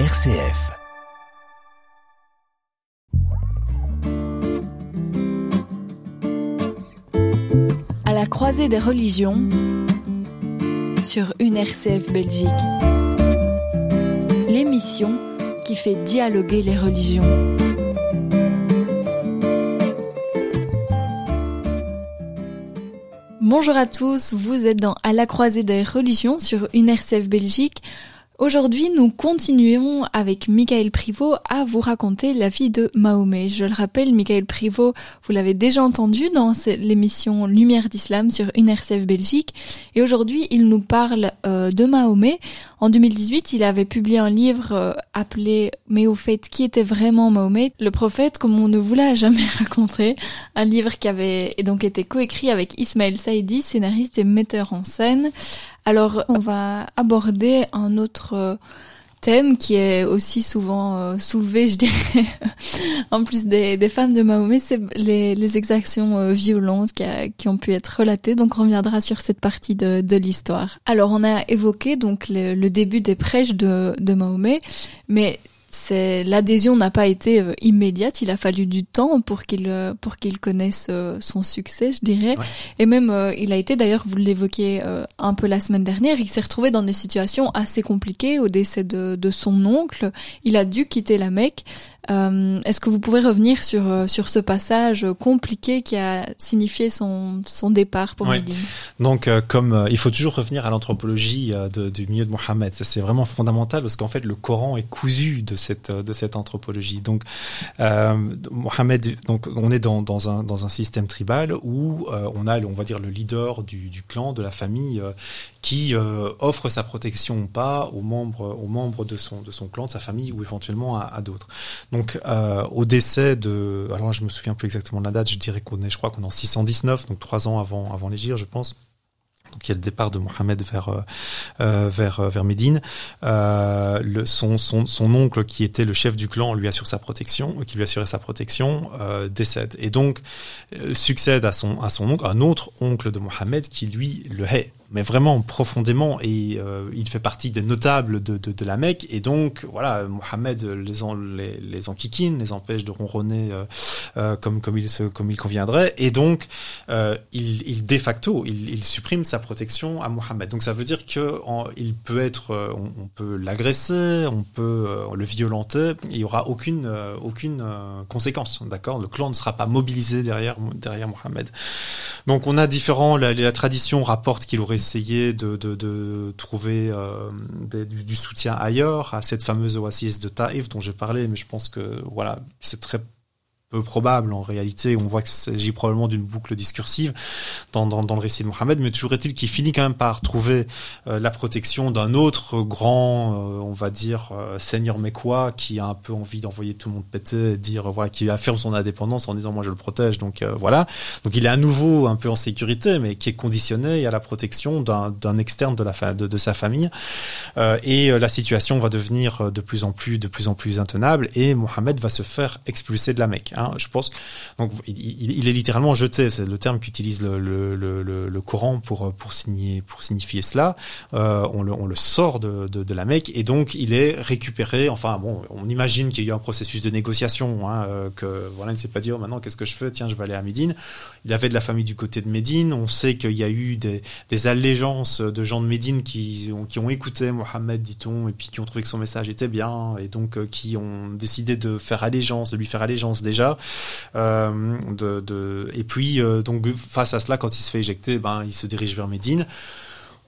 RCF. À la croisée des religions sur une RCF Belgique. L'émission qui fait dialoguer les religions. Bonjour à tous, vous êtes dans À la croisée des religions sur une RCF Belgique. Aujourd'hui, nous continuons avec Michael Privot à vous raconter la vie de Mahomet. Je le rappelle, Michael Privot, vous l'avez déjà entendu dans l'émission Lumière d'Islam sur UNRCF Belgique. Et aujourd'hui, il nous parle euh, de Mahomet. En 2018, il avait publié un livre euh, appelé Mais au fait, qui était vraiment Mahomet? Le prophète, comme on ne vous l'a jamais raconté. Un livre qui avait donc été coécrit avec Ismaël Saïdi, scénariste et metteur en scène. Alors, on va aborder un autre euh, thème qui est aussi souvent euh, soulevé, je dirais, en plus des, femmes de Mahomet, c'est les, exactions euh, violentes qui, ont pu être relatées. Donc, on reviendra sur cette partie de, l'histoire. Alors, on a évoqué donc le, le début des prêches de, de Mahomet, mais c'est l'adhésion n'a pas été euh, immédiate. Il a fallu du temps pour qu'il euh, pour qu'il connaisse euh, son succès, je dirais. Et même il a été d'ailleurs, vous l'évoquiez un peu la semaine dernière, il s'est retrouvé dans des situations assez compliquées au décès de, de son oncle. Il a dû quitter la Mecque. Euh, Est-ce que vous pouvez revenir sur euh, sur ce passage compliqué qui a signifié son son départ pour ouais. Médine? Donc, euh, comme euh, il faut toujours revenir à l'anthropologie du milieu de Mohammed, c'est vraiment fondamental parce qu'en fait le Coran est cousu de cette de cette anthropologie. Donc, Mohammed, donc on est dans dans un dans un système tribal où on a on va dire le leader du, du clan de la famille qui offre sa protection ou pas aux membres, aux membres de son de son clan, de sa famille ou éventuellement à, à d'autres. Donc euh, au décès de, alors je me souviens plus exactement de la date, je dirais qu'on est, je crois qu'on est en 619, donc trois ans avant avant je pense. Donc il y a le départ de Mohamed vers euh, vers vers Médine. Euh, son, son son oncle qui était le chef du clan lui assure sa protection, qui lui assurait sa protection, euh, décède et donc succède à son à son oncle un autre oncle de Mohamed qui lui le hait mais vraiment profondément et euh, il fait partie des notables de, de, la Mecque et donc voilà Mohamed les, en, les, les enquiquine les empêche de ronronner euh, euh, comme comme il se comme il conviendrait et donc il, il de facto il, supprime sa protection à Mohamed donc ça veut dire que il peut être on, peut l'agresser on peut le violenter il y aura aucune aucune conséquence d'accord? Le clan ne sera pas mobilisé derrière derrière Mohamed donc on a différents la tradition rapporte qu'il aurait essayer de, trouver euh, du, soutien ailleurs à cette fameuse oasis de Taïf dont j'ai parlé, mais je pense que voilà, c'est très probable en réalité. On voit qu'il s'agit probablement d'une boucle discursive dans, dans, le récit de Mohammed, mais toujours est-il qu'il finit quand même par trouver euh, la protection d'un autre grand, euh, on va dire, euh, seigneur mécois qui a un peu envie d'envoyer tout le monde péter dire, voilà, qui affirme son indépendance en disant moi je le protège. Donc voilà. Donc il est à nouveau un peu en sécurité, mais qui est conditionné à la protection d'un externe de, la de, de sa famille. Et la situation va devenir de plus en plus, de plus en plus intenable et Mohammed va se faire expulser de la Mecque. Hein. Je pense donc il, est littéralement jeté. C'est le terme qu'utilise le, Coran pour pour signifier pour signifier cela. Euh, on, le, sort de, de, la Mecque et donc il est récupéré. Enfin bon, on imagine qu'il y a eu un processus de négociation. Hein, euh, que voilà, il ne sait pas dire maintenant qu'est-ce que je fais? Tiens, je vais aller à Médine. Il avait de la famille du côté de Médine. On sait qu'il y a eu des, des allégeances de gens de Médine qui ont, qui ont écouté Mohammed, dit-on, et puis qui ont trouvé que son message était bien et donc euh, qui ont décidé de faire allégeance, de lui faire allégeance déjà euh, et puis, euh, donc, face à cela, quand il se fait éjecter, ben, il se dirige vers Médine.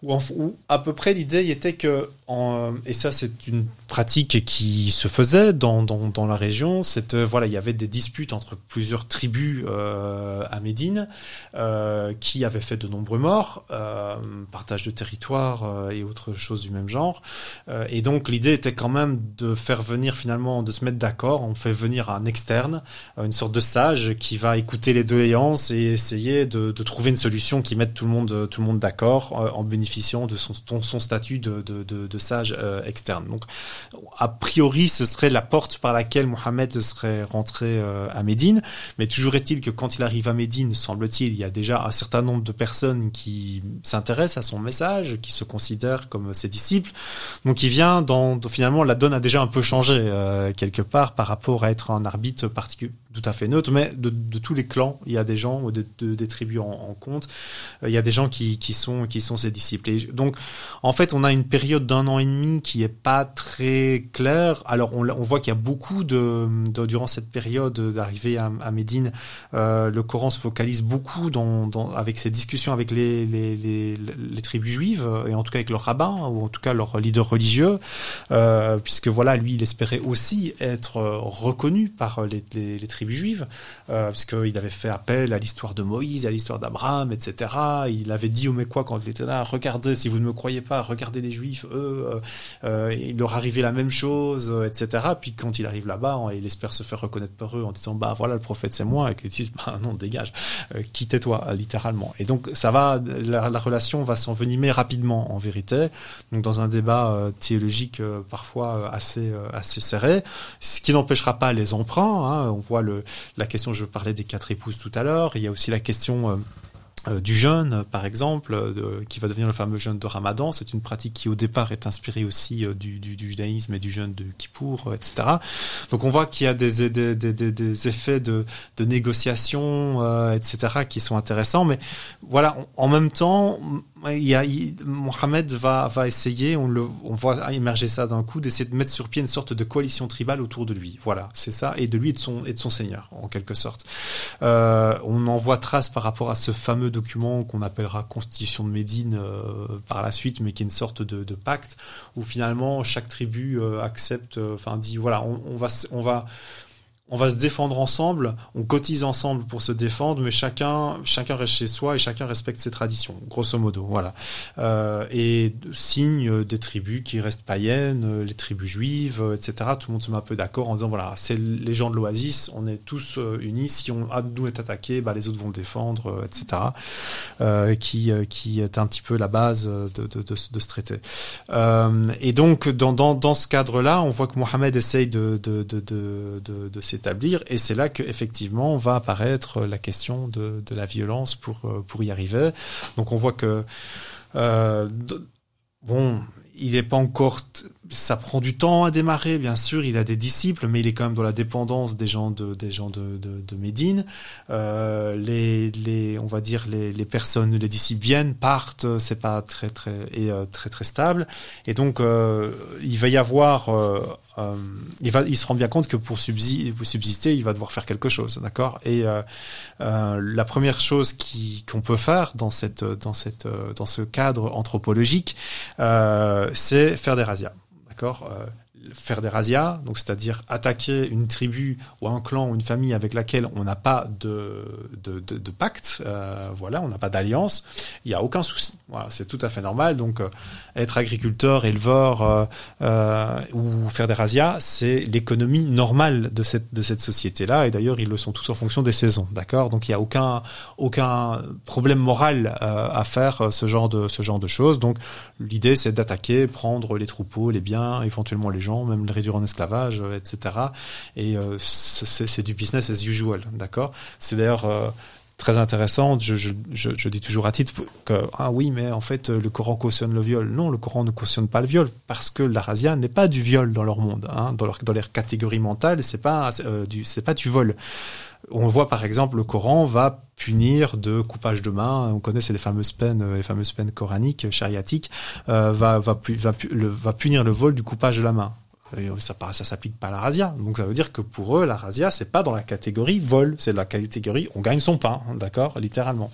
Où, à peu près l'idée était que, en, et ça c'est une pratique qui se faisait dans, dans, la région, c'est voilà il y avait des disputes entre plusieurs tribus euh, à Médine euh, qui avaient fait de nombreux morts, euh, partage de territoire euh, et autres choses du même genre, euh, et donc l'idée était quand même de faire venir finalement de se mettre d'accord, on fait venir un externe, une sorte de sage qui va écouter les doléances et essayer de, trouver une solution qui mette tout le monde monde d'accord en bénéficiant de son, statut de, sage externe. Donc, a priori, ce serait la porte par laquelle Mohamed serait rentré à Médine, mais toujours est-il que quand il arrive à Médine, semble-t-il, il y a déjà un certain nombre de personnes qui s'intéressent à son message, qui se considèrent comme ses disciples. Donc il vient dans, finalement la donne a déjà un peu changé euh, quelque part par rapport à être un arbitre particulier tout à fait neutre, mais de, tous les clans, il y a des gens de, des tribus en, compte, euh, il y a des gens qui, qui sont qui sont ses disciples. Et donc en fait, on a une période d'un an et demi qui est pas très claire. Alors on, voit qu'il y a beaucoup de, durant cette période d'arrivée à, Médine, euh, le Coran se focalise beaucoup dans, avec ses discussions avec les, les, les, tribus juives et en tout cas avec leurs rabbins ou en tout cas leurs leaders religieux, euh, puisque voilà, lui, il espérait aussi être reconnu par les, les, les juive, euh, puisqu'il avait fait appel à l'histoire de Moïse, à l'histoire d'Abraham, etc. Il avait dit aux Mécois quand il était là, regardez, si vous ne me croyez pas, regardez les Juifs, eux, euh, euh il leur arrivait la même chose, euh, etc. Puis quand il arrive là-bas, il espère se faire reconnaître par eux en disant, bah voilà, le prophète c'est moi, et qu'ils disent, bah non, dégage, euh, quittez-toi, littéralement. Et donc ça va, la, la relation va s'envenimer rapidement, en vérité. Donc dans un débat théologique parfois assez assez serré, ce qui n'empêchera pas les emprunts. Hein, on voit le la question, je parlais des quatre épouses tout à l'heure, il y a aussi la question euh, euh, du jeûne, par exemple, qui va devenir le fameux jeûne de Ramadan. C'est une pratique qui, au départ, est inspirée aussi euh, du, judaïsme et du jeûne de Kippour, etc. Donc, on voit qu'il y a des, effets de, négociation, etc., qui sont intéressants. Mais voilà, en même temps, il y a, Mohamed va, va essayer, on, le, on voit émerger ça d'un coup, d'essayer de mettre sur pied une sorte de coalition tribale autour de lui. Voilà, c'est ça, et de lui et de son, et de son seigneur, en quelque sorte. Euh, on en voit trace par rapport à ce fameux document qu'on appellera Constitution de Médine euh, par la suite, mais qui est une sorte de, de pacte où finalement chaque tribu euh, accepte, euh, enfin dit voilà, on, on va, on va on va se défendre ensemble, on cotise ensemble pour se défendre, mais chacun, chacun reste chez soi et chacun respecte ses traditions, grosso modo, voilà. Euh, et signe des tribus qui restent païennes, les tribus juives, etc. Tout le monde se met un peu d'accord en disant voilà, c'est les gens de l'oasis, on est tous euh, unis. Si on a nous est attaqué, bah les autres vont le défendre, euh, etc. Euh, qui qui est un petit peu la base de, de, de, de ce traité. Euh, et donc dans, dans, dans ce cadre-là, on voit que Mohamed essaye de de de de, de, de établir Et c'est là qu'effectivement va apparaître la question de, de, la violence pour, euh, pour y arriver. Donc on voit que, euh, bon, il n'est pas encore ça prend du temps à démarrer, bien sûr. Il a des disciples, mais il est quand même dans la dépendance des gens de des gens de de, Médine. Euh, les les on va dire les les personnes, les disciples viennent, partent. C'est pas très très et euh, très très stable. Et donc euh, il va y avoir euh, euh, il va il se rend bien compte que pour subsister, il va devoir faire quelque chose, d'accord? Et la première chose qu'on peut faire dans cette dans cette dans ce cadre anthropologique, c'est faire des razzias. D'accord? Euh, faire des razzias, donc c'est-à-dire attaquer une tribu ou un clan ou une famille avec laquelle on n'a pas de, de, pacte, euh, voilà, on n'a pas d'alliance, il n'y a aucun souci. C'est tout à fait normal. Donc, euh, être agriculteur, éleveur euh, ou faire des razzias, c'est l'économie normale de cette de cette société-là. Et d'ailleurs, ils le sont tous en fonction des saisons, d'accord? Donc, il n'y a aucun aucun problème moral à faire ce genre de ce genre de choses. Donc, l'idée, c'est d'attaquer, prendre les troupeaux, les biens, éventuellement les gens, même les réduire en esclavage, etc. Et c'est du business as usual, d'accord? C'est d'ailleurs très intéressante. Je, dis toujours à titre que ah oui, mais en fait le Coran cautionne le viol. Non, le Coran ne cautionne pas le viol parce que la razia n'est pas du viol dans leur monde, hein, dans leur dans leur catégorie mentale, c'est pas euh, pas du vol. On voit par exemple le Coran va punir de coupage de main. On connaît c'est les fameuses peines, les fameuses peines coraniques, chariatiques. Euh, va, va, va punir le vol du coupage de la main ça, ça s'applique pas à la razzia. Donc ça veut dire que pour eux, la razzia, c'est pas dans la catégorie vol, c'est la catégorie on gagne son pain, d'accord, littéralement.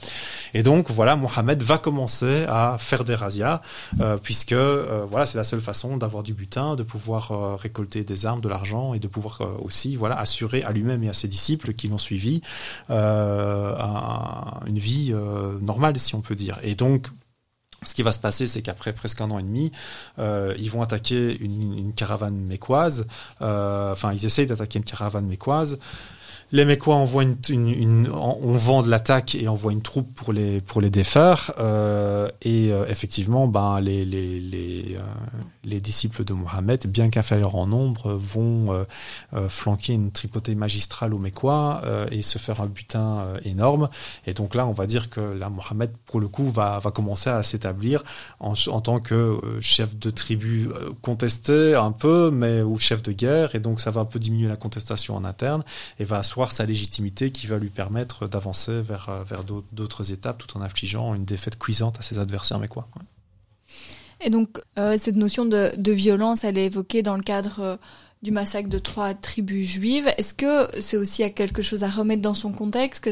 Et donc voilà, Mohamed va commencer à faire des razzias, euh, puisque euh, voilà, c'est la seule façon d'avoir du butin, de pouvoir euh, récolter des armes, de l'argent, et de pouvoir aussi voilà assurer à lui-même et à ses disciples qui l'ont suivi un, une vie normale, si on peut dire. Et donc ce qui va se passer, c'est qu'après presque un an et demi, euh, ils vont attaquer une, caravane mécoise. Euh, enfin, ils essayent d'attaquer une caravane mécoise. Les Mécois envoient une, on vend de l'attaque et envoie une troupe pour les pour les défaire. Euh, et euh, effectivement, ben les les les, euh, les disciples de Mohammed, bien qu'inférieurs en nombre, vont flanquer une tripotée magistrale aux Mécois et se faire un butin énorme. Et donc là, on va dire que là, Mohammed, pour le coup, va va commencer à s'établir en, en tant que chef de tribu contesté un peu, mais ou chef de guerre. Et donc ça va un peu diminuer la contestation en interne et va asseoir sa légitimité qui va lui permettre d'avancer vers, euh, vers d'autres étapes tout en infligeant une défaite cuisante à ses adversaires mais quoi. Et donc euh, cette notion de, de, violence, elle est évoquée dans le cadre euh, du massacre de trois tribus juives. Est-ce que c'est aussi quelque chose à remettre dans son contexte,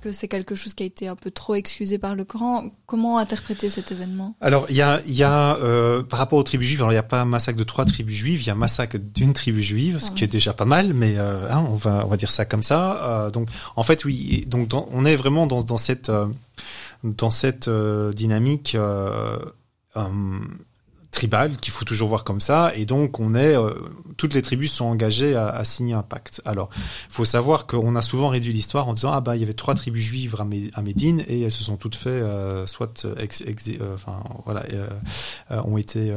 que c'est quelque chose qui a été un peu trop excusé par le Coran? Comment interpréter cet événement? Alors, il y a, euh, par rapport aux tribus juives, il n'y a pas massacre de trois tribus juives, il y a massacre d'une tribu juive, ce qui est déjà pas mal, mais euh, hein, on va dire ça comme ça. Euh, donc, en fait, oui, donc on est vraiment dans cette dans cette dynamique. Tribal qu'il faut toujours voir comme ça et donc on est euh, toutes les tribus sont engagées à, signer un pacte. Alors, faut savoir qu'on a souvent réduit l'histoire en disant ah bah il y avait trois tribus juives à, Médine et elles se sont toutes fait euh, soit euh, enfin voilà ont été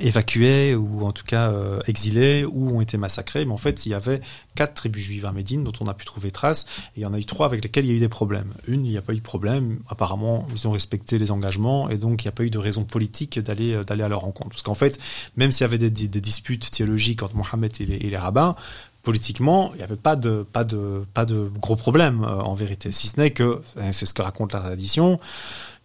évacués ou en tout cas euh, exilés ou ont été massacrés. Mais en fait, il y avait quatre tribus juives à Médine dont on a pu trouver trace. Et il y en a eu trois avec lesquelles il y a eu des problèmes. Une, il n'y a pas eu de problème. Apparemment, ils ont respecté les engagements et donc il n'y a pas eu de raison politique d'aller euh, d'aller à leur rencontre. Parce qu'en fait, même s'il y avait des, des, disputes théologiques entre Mohammed et les, et les rabbins, politiquement, il n'y avait pas de pas de pas de gros problèmes euh, en vérité. Si ce n'est que c'est ce que raconte la tradition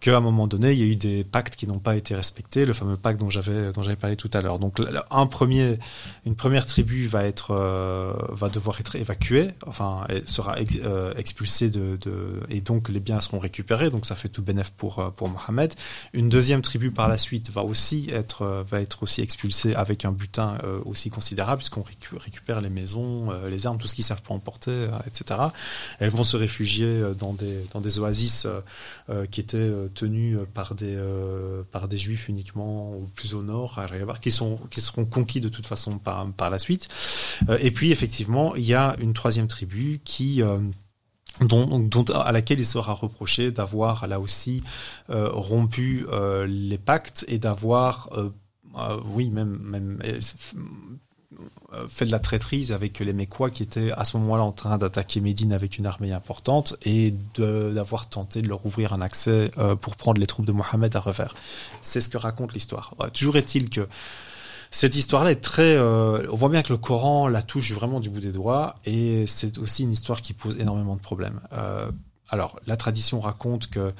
qu'à un moment donné, il y a eu des pactes qui n'ont pas été respectés, le fameux pacte dont j'avais dont j'avais parlé tout à l'heure. Donc un premier, une première tribu va être euh, va devoir être évacuée, enfin elle sera euh, expulsée de, de, et donc les biens seront récupérés. Donc ça fait tout bénéf pour euh, pour Mohamed. Une deuxième tribu par la suite va aussi être va être aussi expulsée avec un butin aussi considérable puisqu'on récupère les maisons, les armes, tout ce qu'ils savent pas emporter, etc. Elles vont se réfugier dans des dans des oasis qui étaient tenus euh, par des euh, par des juifs uniquement ou plus au nord à qui sont qui seront conquis de toute façon par par la suite. Euh, et puis effectivement il y a une troisième tribu qui dont, dont, à laquelle il sera reproché d'avoir là aussi rompu les pactes et d'avoir oui même fait de la traîtrise avec les Mécois qui étaient à ce moment-là en train d'attaquer Médine avec une armée importante et d'avoir tenté de leur ouvrir un accès euh, pour prendre les troupes de Mohammed à revers. C'est ce que raconte l'histoire. toujours est-il que cette histoire-là est très... Euh, on voit bien que le Coran la touche vraiment du bout des doigts et c'est aussi une histoire qui pose énormément de problèmes. alors, la tradition raconte que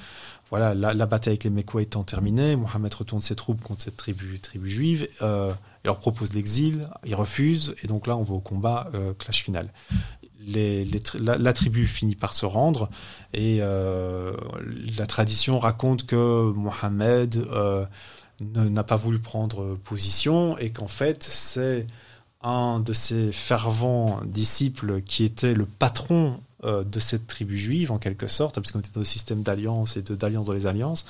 voilà, la, bataille avec les Mécois étant terminée, Mohammed retourne ses troupes contre cette tribu, juive. Euh, il leur propose l'exil, ils refusent, et donc là on va au combat, euh, clash final. La, tribu finit par se rendre, et euh, la tradition raconte que Mohammed euh, n'a pas voulu prendre position, et qu'en fait c'est un de ses fervents disciples qui était le patron euh, de cette tribu juive en quelque sorte, parce qu'on était dans le système d'alliance et d'alliance dans les alliances,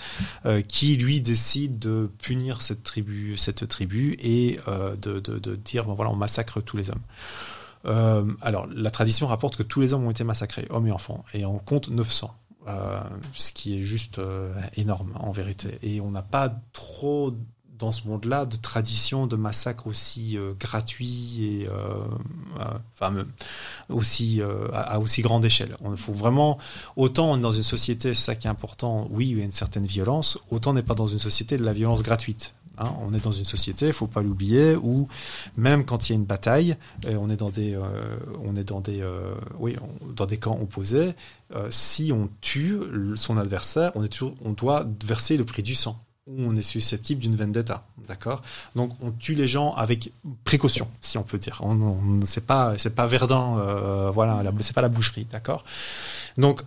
euh, qui lui décide de punir cette tribu, cette tribu et euh, de, dire bon, voilà on massacre tous les hommes. Alors la tradition rapporte que tous les hommes ont été massacrés, hommes et enfants, et on compte 900. Euh, ce qui est juste énorme en vérité. Et on n'a pas trop dans ce monde-là de tradition de massacre aussi euh, gratuit et euh, euh enfin aussi euh, à, aussi grande échelle. On faut vraiment autant on est dans une société, c'est ça qui est important. Oui, il y a une certaine violence. Autant on n'est pas dans une société de la violence gratuite. Hein. on est dans une société, il faut pas l'oublier, où même quand il y a une bataille, on est dans des, on est dans des, oui, dans des camps opposés. si on tue son adversaire, on est toujours, on doit verser le prix du sang où on est susceptible d'une vendetta, d'accord? Donc on tue les gens avec précaution, si on peut dire. On, on c'est pas c'est pas Verdun, euh, voilà, c'est pas la boucherie, d'accord? Donc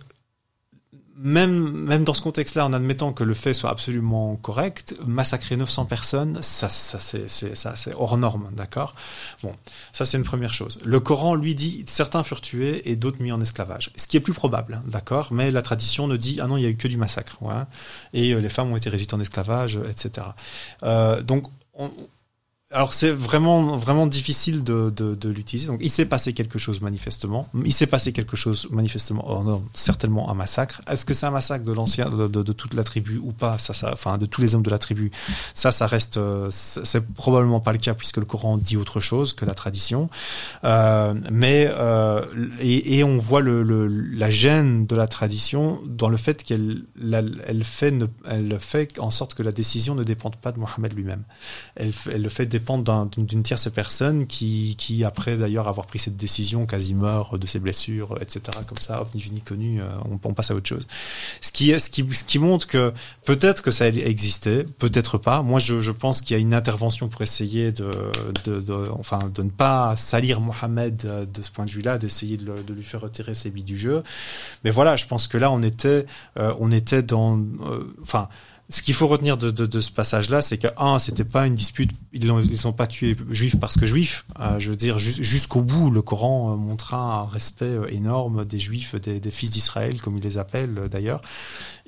même, même dans ce contexte-là, en admettant que le fait soit absolument correct, massacrer 900 personnes, ça, ça c'est, hors norme, d'accord? Bon, ça c'est une première chose. Le Coran, lui, dit certains furent tués et d'autres mis en esclavage, ce qui est plus probable, d'accord? Mais la tradition ne dit ah non, il y a eu que du massacre, et euh, les femmes ont été réduites en esclavage, etc. Euh, donc, on, alors c'est vraiment vraiment difficile de, de, l'utiliser. Donc il s'est passé quelque chose manifestement. Il s'est passé quelque chose manifestement. Oh non, certainement un massacre. Est-ce que c'est un massacre de l'ancien de, toute la tribu ou pas? Ça, ça, enfin de tous les hommes de la tribu. Ça, ça reste. Euh, c'est probablement pas le cas puisque le Coran dit autre chose que la tradition. Euh, mais euh, et, on voit le, la gêne de la tradition dans le fait qu'elle elle fait elle fait en sorte que la décision ne dépende pas de Mohammed lui-même. Elle, elle le fait dépendre d'une tierce personne qui, qui après d'ailleurs avoir pris cette décision, quasi meurt de ses blessures, etc. Comme ça, ni fini connu, euh, on, passe à autre chose. Ce qui, ce qui, ce qui montre que peut-être que ça existait, peut-être pas. Moi, je, je pense qu'il y a une intervention pour essayer de, enfin, de ne pas salir Mohamed euh, de ce point de vue-là, d'essayer de, lui faire retirer ses billes du jeu. Mais voilà, je pense que là, on était, euh, on était dans, enfin ce qu'il faut retenir de, ce passage-là, c'est que un, c'était pas une dispute. Ils ont, ils ont pas tué juifs parce que juifs. Euh, je veux dire, jusqu'au bout, le Coran euh, montra un respect euh, énorme des juifs, des, fils d'Israël, comme il les appelle d'ailleurs.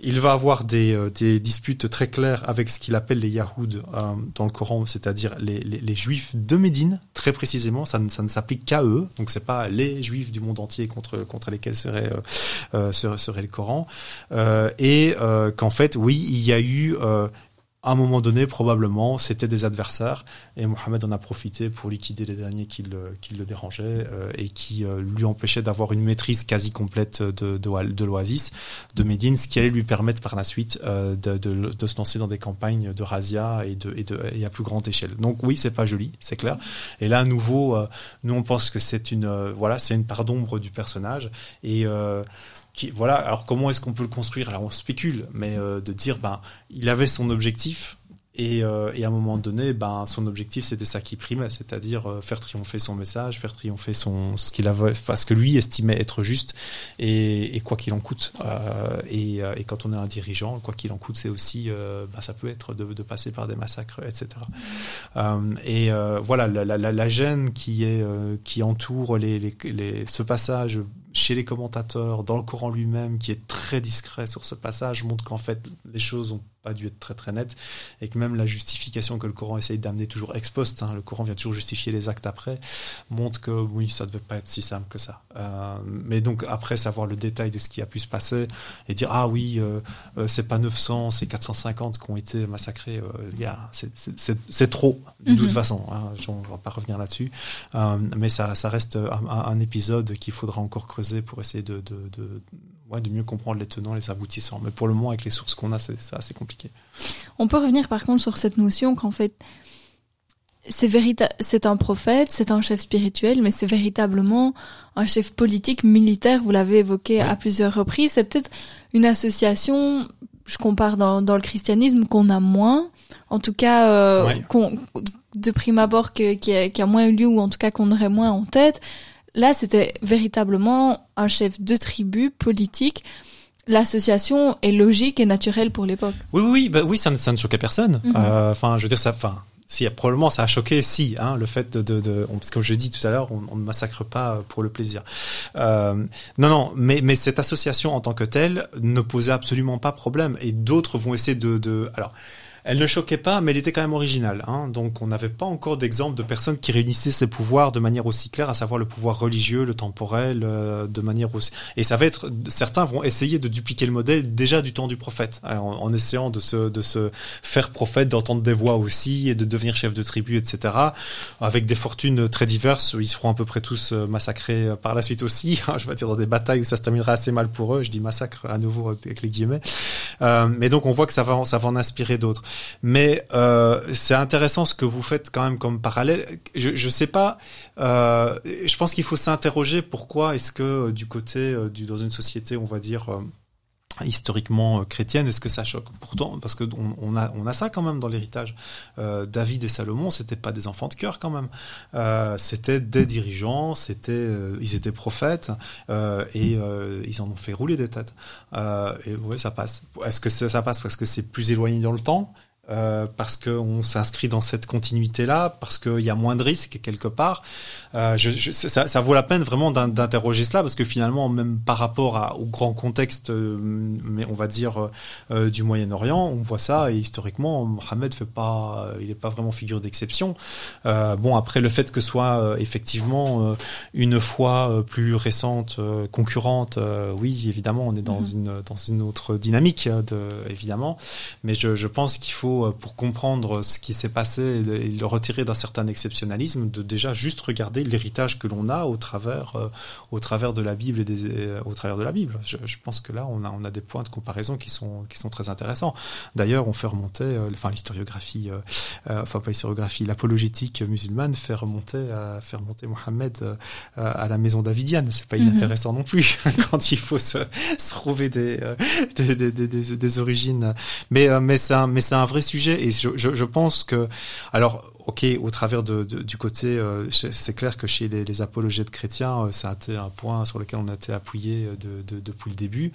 Il va avoir des, euh, disputes très claires avec ce qu'il appelle les Yahoud euh, dans le Coran, c'est-à-dire les, Juifs de Médine, très précisément. Ça ne, ne s'applique qu'à eux, donc c'est pas les Juifs du monde entier contre lesquels euh, serait, serait, le Coran. et qu'en fait, oui, il y a eu à un moment donné, probablement, c'était des adversaires et Mohamed en a profité pour liquider les derniers qui le, dérangeaient euh, et qui euh, lui empêchaient d'avoir une maîtrise quasi complète de, l'oasis de Médine, ce qui allait lui permettre par la suite euh, de, se lancer dans des campagnes de razzia et, à plus grande échelle. Donc oui, c'est pas joli, c'est clair. Et là, à nouveau, euh, nous on pense que c'est une, euh, voilà, c'est une part d'ombre du personnage et voilà. Alors comment est-ce qu'on peut le construire? Là, on spécule, mais euh, de dire, ben, il avait son objectif. Et, euh, et, à un moment donné, ben, son objectif, c'était ça qui primait, c'est-à-dire euh, faire triompher son message, faire triompher son, ce qu'il avait, enfin, ce que lui estimait être juste, et, quoi qu'il en coûte. Et, et, quand on est un dirigeant, quoi qu'il en coûte, c'est aussi, ben, ça peut être de, passer par des massacres, etc. et voilà, la, la, gêne qui est, qui entoure les, les, ce passage chez les commentateurs, dans le Coran lui-même, qui est très discret sur ce passage, montre qu'en fait, les choses ont pas dû être très très nettes, et que même la justification que le Coran essaye d'amener toujours ex post, hein, le Coran vient toujours justifier les actes après, montre que oui, ça devait pas être si simple que ça. Euh, mais donc après, savoir le détail de ce qui a pu se passer, et dire, ah oui, euh, euh, c'est pas 900, c'est 450 qui ont été massacrés, euh, c'est trop, de mm -hmm. toute façon, hein, on va pas revenir là-dessus, mais ça, ça reste un, un épisode qu'il faudra encore creuser pour essayer de, de, de, ouais, de mieux comprendre les tenants, les aboutissants. Mais pour le moment, avec les sources qu'on a, c'est assez compliqué. On peut revenir par contre sur cette notion qu'en fait, c'est c'est un prophète, c'est un chef spirituel, mais c'est véritablement un chef politique, militaire. Vous l'avez évoqué à plusieurs reprises. C'est peut-être une association. Je compare dans, dans le christianisme qu'on a moins, en tout cas euh, qu'on de prime abord que, qui, a, qui a moins eu lieu ou en tout cas qu'on aurait moins en tête. Là, c'était véritablement un chef de tribu politique. L'association est logique et naturelle pour l'époque. Oui, oui, bah, oui, ça ne, ça ne choquait personne. Enfin, mm -hmm. euh, je veux dire, ça, enfin, si probablement ça a choqué, si, hein, le fait de, de, de on, parce que comme je l'ai dit tout à l'heure, on, on, ne massacre pas pour le plaisir. Euh, non, non, mais, mais cette association en tant que telle ne posait absolument pas problème. Et d'autres vont essayer de, de alors. Elle ne choquait pas, mais elle était quand même originale. Hein. Donc on n'avait pas encore d'exemple de personnes qui réunissaient ces pouvoirs de manière aussi claire, à savoir le pouvoir religieux, le temporel, euh, de manière aussi. Et ça va être, certains vont essayer de dupliquer le modèle déjà du temps du prophète, hein, en, en, essayant de se, de se faire prophète, d'entendre des voix aussi, et de devenir chef de tribu, etc. Avec des fortunes très diverses, ils seront à peu près tous euh, massacrés euh, par la suite aussi. Hein, je vais dire dans des batailles où ça se terminera assez mal pour eux. Je dis massacre à nouveau avec les guillemets. Euh, mais donc on voit que ça va, ça va en inspirer d'autres. Mais euh, c'est intéressant ce que vous faites quand même comme parallèle. Je ne sais pas. Euh, je pense qu'il faut s'interroger pourquoi est-ce que euh, du côté euh, du, dans une société, on va dire euh, historiquement chrétienne, est-ce que ça choque Pourtant, parce que on, on, a on a ça quand même dans l'héritage. Euh, David et Salomon, c'était pas des enfants de cœur quand même. Euh, c'était des dirigeants, c'était euh, ils étaient prophètes et ils en ont fait rouler des têtes. et ouais, ça passe. Est-ce que ça, ça passe parce que c'est plus éloigné dans le temps? Euh, parce qu'on s'inscrit dans cette continuité-là, parce qu'il y a moins de risques quelque part. Euh, je, je, ça, ça, vaut la peine vraiment d'interroger cela, parce que finalement, même par rapport à, au grand contexte, euh, mais on va dire euh, du Moyen-Orient, on voit ça, et historiquement, Mohamed fait pas, il n'est pas vraiment figure d'exception. bon, après le fait que soit effectivement une foi plus récente, concurrente, oui, évidemment, on est dans mm-hmm. une dans une autre dynamique, de, évidemment, mais je, je pense qu'il faut euh, pour comprendre ce qui s'est passé et le retirer d'un certain exceptionnalisme, de déjà juste regarder l'héritage que l'on a au travers, euh, au travers de la Bible et des, euh, au travers de la Bible. Je, je, pense que là, on a, on a des points de comparaison qui sont, qui sont très intéressants. D'ailleurs, on fait remonter, enfin l'historiographie, enfin pas l'historiographie, l'apologétique musulmane fait remonter, fait remonter Mohammed à la maison davidienne. C'est pas mhm. inintéressant non plus quand il faut se, se trouver des, des, des, des, des, origines. Mais, mais c'est un, mais c'est un vrai sujet et je, je, je pense que alors ok, au travers du côté, euh, c'est clair que chez les, les, apologètes chrétiens, euh, ça a été un point sur lequel on a été appuyé euh, de, de, depuis le début.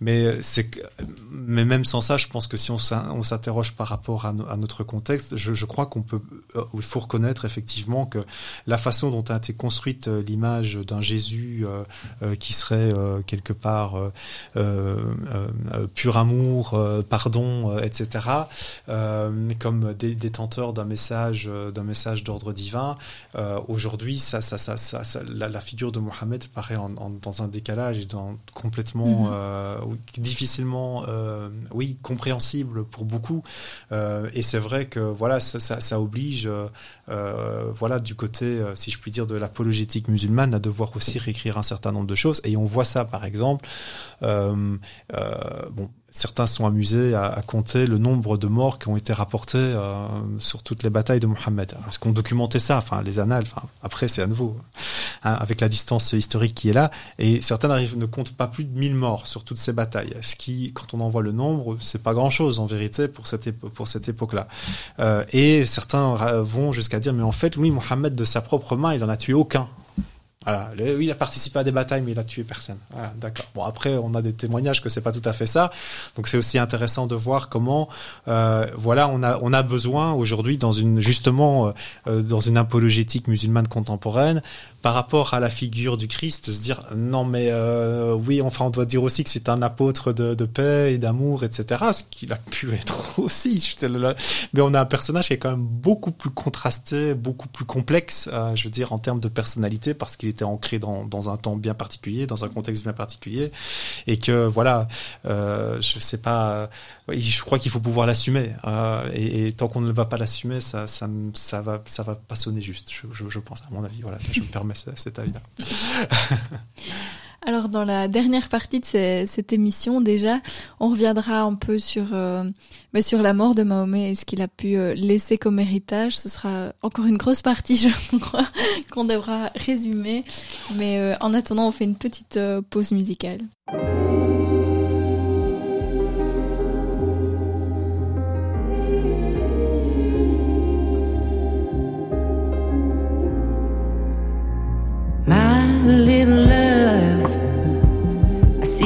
Mais mais même sans ça, je pense que si on s'interroge par rapport à, notre contexte, je, crois qu'on peut, il faut reconnaître effectivement que la façon dont a été construite l'image d'un Jésus qui serait quelque part pur amour, pardon, etc., comme détenteur d'un message euh, d'un message d'ordre divin. Euh, Aujourd'hui, ça, ça, ça, ça, la, la, figure de Mohammed paraît en, en, dans un décalage et dans complètement mm -hmm. euh, difficilement, euh, oui, compréhensible pour beaucoup. Et c'est vrai que voilà, ça, oblige, voilà, du côté, si je puis dire, de l'apologétique musulmane, à devoir aussi réécrire un certain nombre de choses. Et on voit ça, par exemple, bon certains sont amusés à, compter le nombre de morts qui ont été rapportés euh, sur toutes les batailles de Mohammed. Est-ce qu'on documentait ça Enfin, les annales. Enfin, après, c'est à nouveau hein, avec la distance historique qui est là. Et certains ne comptent pas plus de 1000 morts sur toutes ces batailles. Ce qui, quand on en voit le nombre, c'est pas grand-chose en vérité pour cette cette époque-là. Euh, et certains vont jusqu'à dire, mais en fait, lui, Mohammed de sa propre main, il en a tué aucun. Voilà. Le, oui, il a participé à des batailles, mais il a tué personne. Voilà, D'accord. Bon, après, on a des témoignages que c'est pas tout à fait ça. Donc, c'est aussi intéressant de voir comment, euh, voilà, on a on a besoin aujourd'hui dans une justement euh, dans une apologétique musulmane contemporaine par rapport à la figure du Christ, se dire non mais euh, oui, enfin on doit dire aussi que c'est un apôtre de, de paix et d'amour, etc. Ce qu'il a pu être aussi. Mais on a un personnage qui est quand même beaucoup plus contrasté, beaucoup plus complexe, euh, je veux dire en termes de personnalité, parce qu'il était ancré dans, dans un temps bien particulier, dans un contexte bien particulier, et que voilà, euh, je sais pas, je crois qu'il faut pouvoir l'assumer. Euh, et, tant qu'on ne va pas l'assumer, ça, ça, va, ça va pas sonner juste. Je, je, je pense, à mon avis. Voilà, je me permets cet avis-là. Alors dans la dernière partie de cette émission déjà, on reviendra un peu sur euh, mais sur la mort de Mahomet et ce qu'il a pu euh, laisser comme héritage. Ce sera encore une grosse partie, je crois, qu'on devra résumer. Mais euh, en attendant, on fait une petite pause musicale.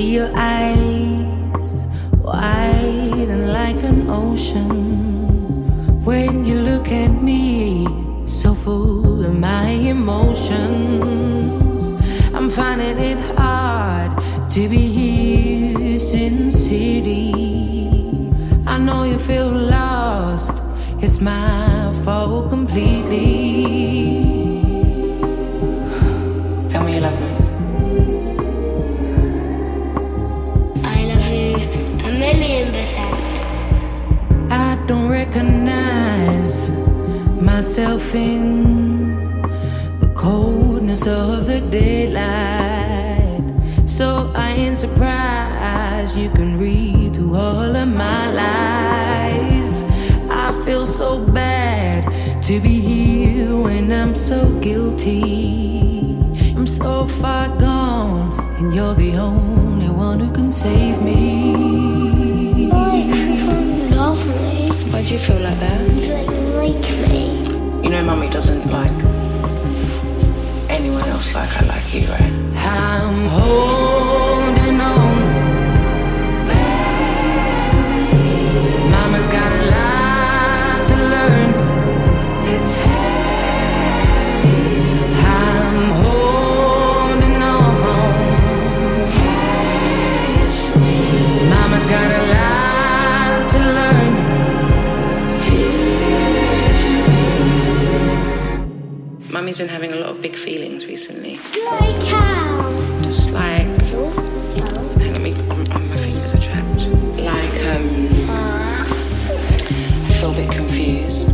Your eyes widen like an ocean when you look at me, so full of my emotions. I'm finding it hard to be here sincerely. I know you feel lost, it's my fault completely. Recognize myself in the coldness of the daylight. So I ain't surprised you can read through all of my lies. I feel so bad to be here when I'm so guilty. I'm so far gone, and you're the only one who can save me. Why do you feel like that? Like, like me. You know, Mummy doesn't like anyone else like I like you, right? I'm holding Mummy's been having a lot of big feelings recently. Like how? Just like, hang on, me, on my fingers are trapped. Like, um, I feel a bit confused.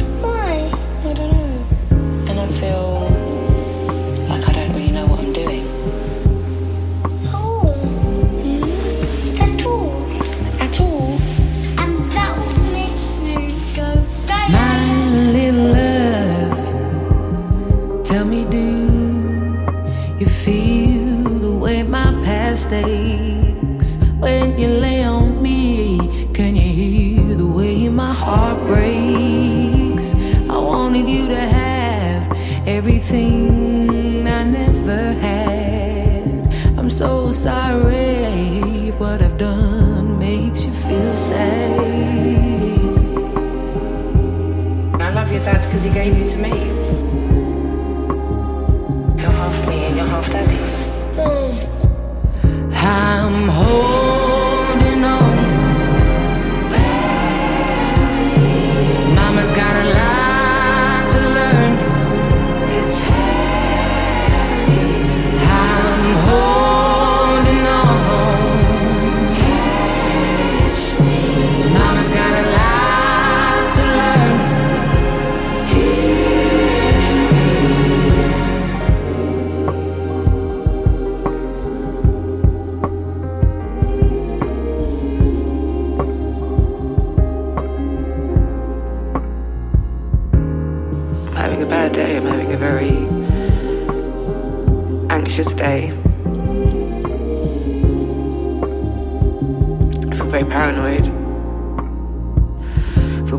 You to have everything I never had. I'm so sorry if what I've done makes you feel sad. I love your dad because he gave you to me. You're half me and you're half daddy.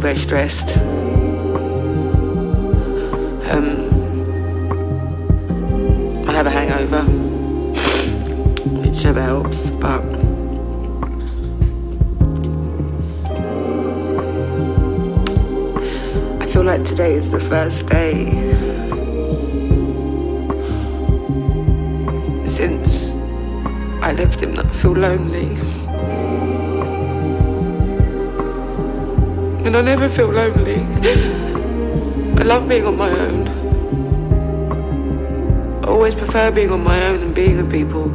Very stressed. Um, I have a hangover, which never helps, but. I feel like today is the first day since I left him that I feel lonely. And I never feel lonely. I love being on my own. I always prefer being on my own and being with people.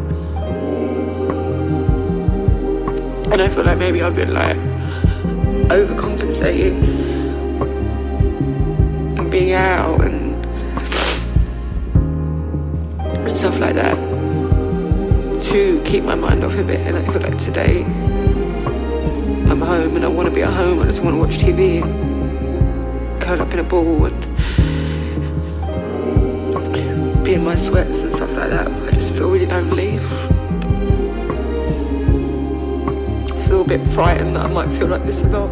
And I feel like maybe I've been like overcompensating and being out and, and stuff like that to keep my mind off of it. And I feel like today home and I want to be at home. I just want to watch TV curl up in a ball and be in my sweats and stuff like that. I just feel really lonely. I feel a bit frightened that I might feel like this a lot.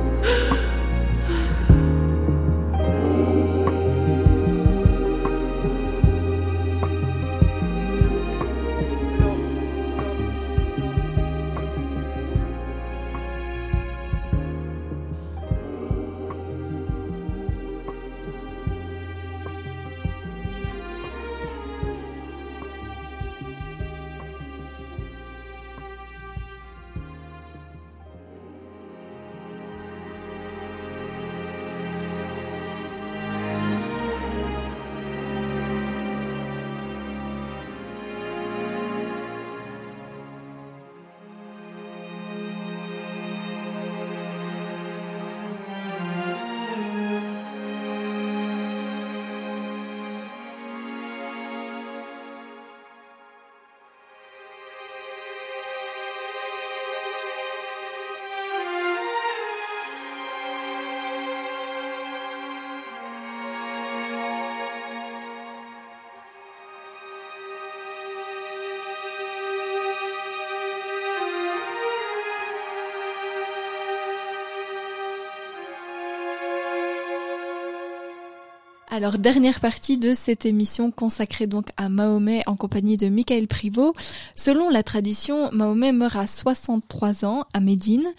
Alors, dernière partie de cette émission consacrée donc à Mahomet en compagnie de Michael Privot. Selon la tradition, Mahomet meurt à 63 ans à Médine.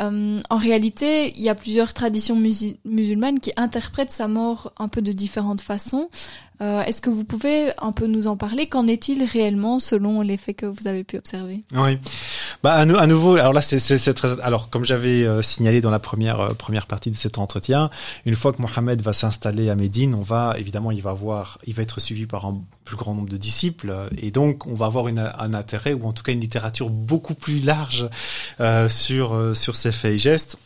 Euh, en réalité, il y a plusieurs traditions musulmanes qui interprètent sa mort un peu de différentes façons. Euh, Est-ce que vous pouvez un peu nous en parler? Qu'en est-il réellement selon les faits que vous avez pu observer? Oui. Bah à, à nouveau, alors là c'est très alors comme j'avais euh, signalé dans la première euh, première partie de cet entretien, une fois que Mohamed va s'installer à Médine, on va évidemment il va avoir il va être suivi par un plus grand nombre de disciples et donc on va avoir un intérêt ou en tout cas une littérature beaucoup plus large euh, sur sur ces faits et gestes.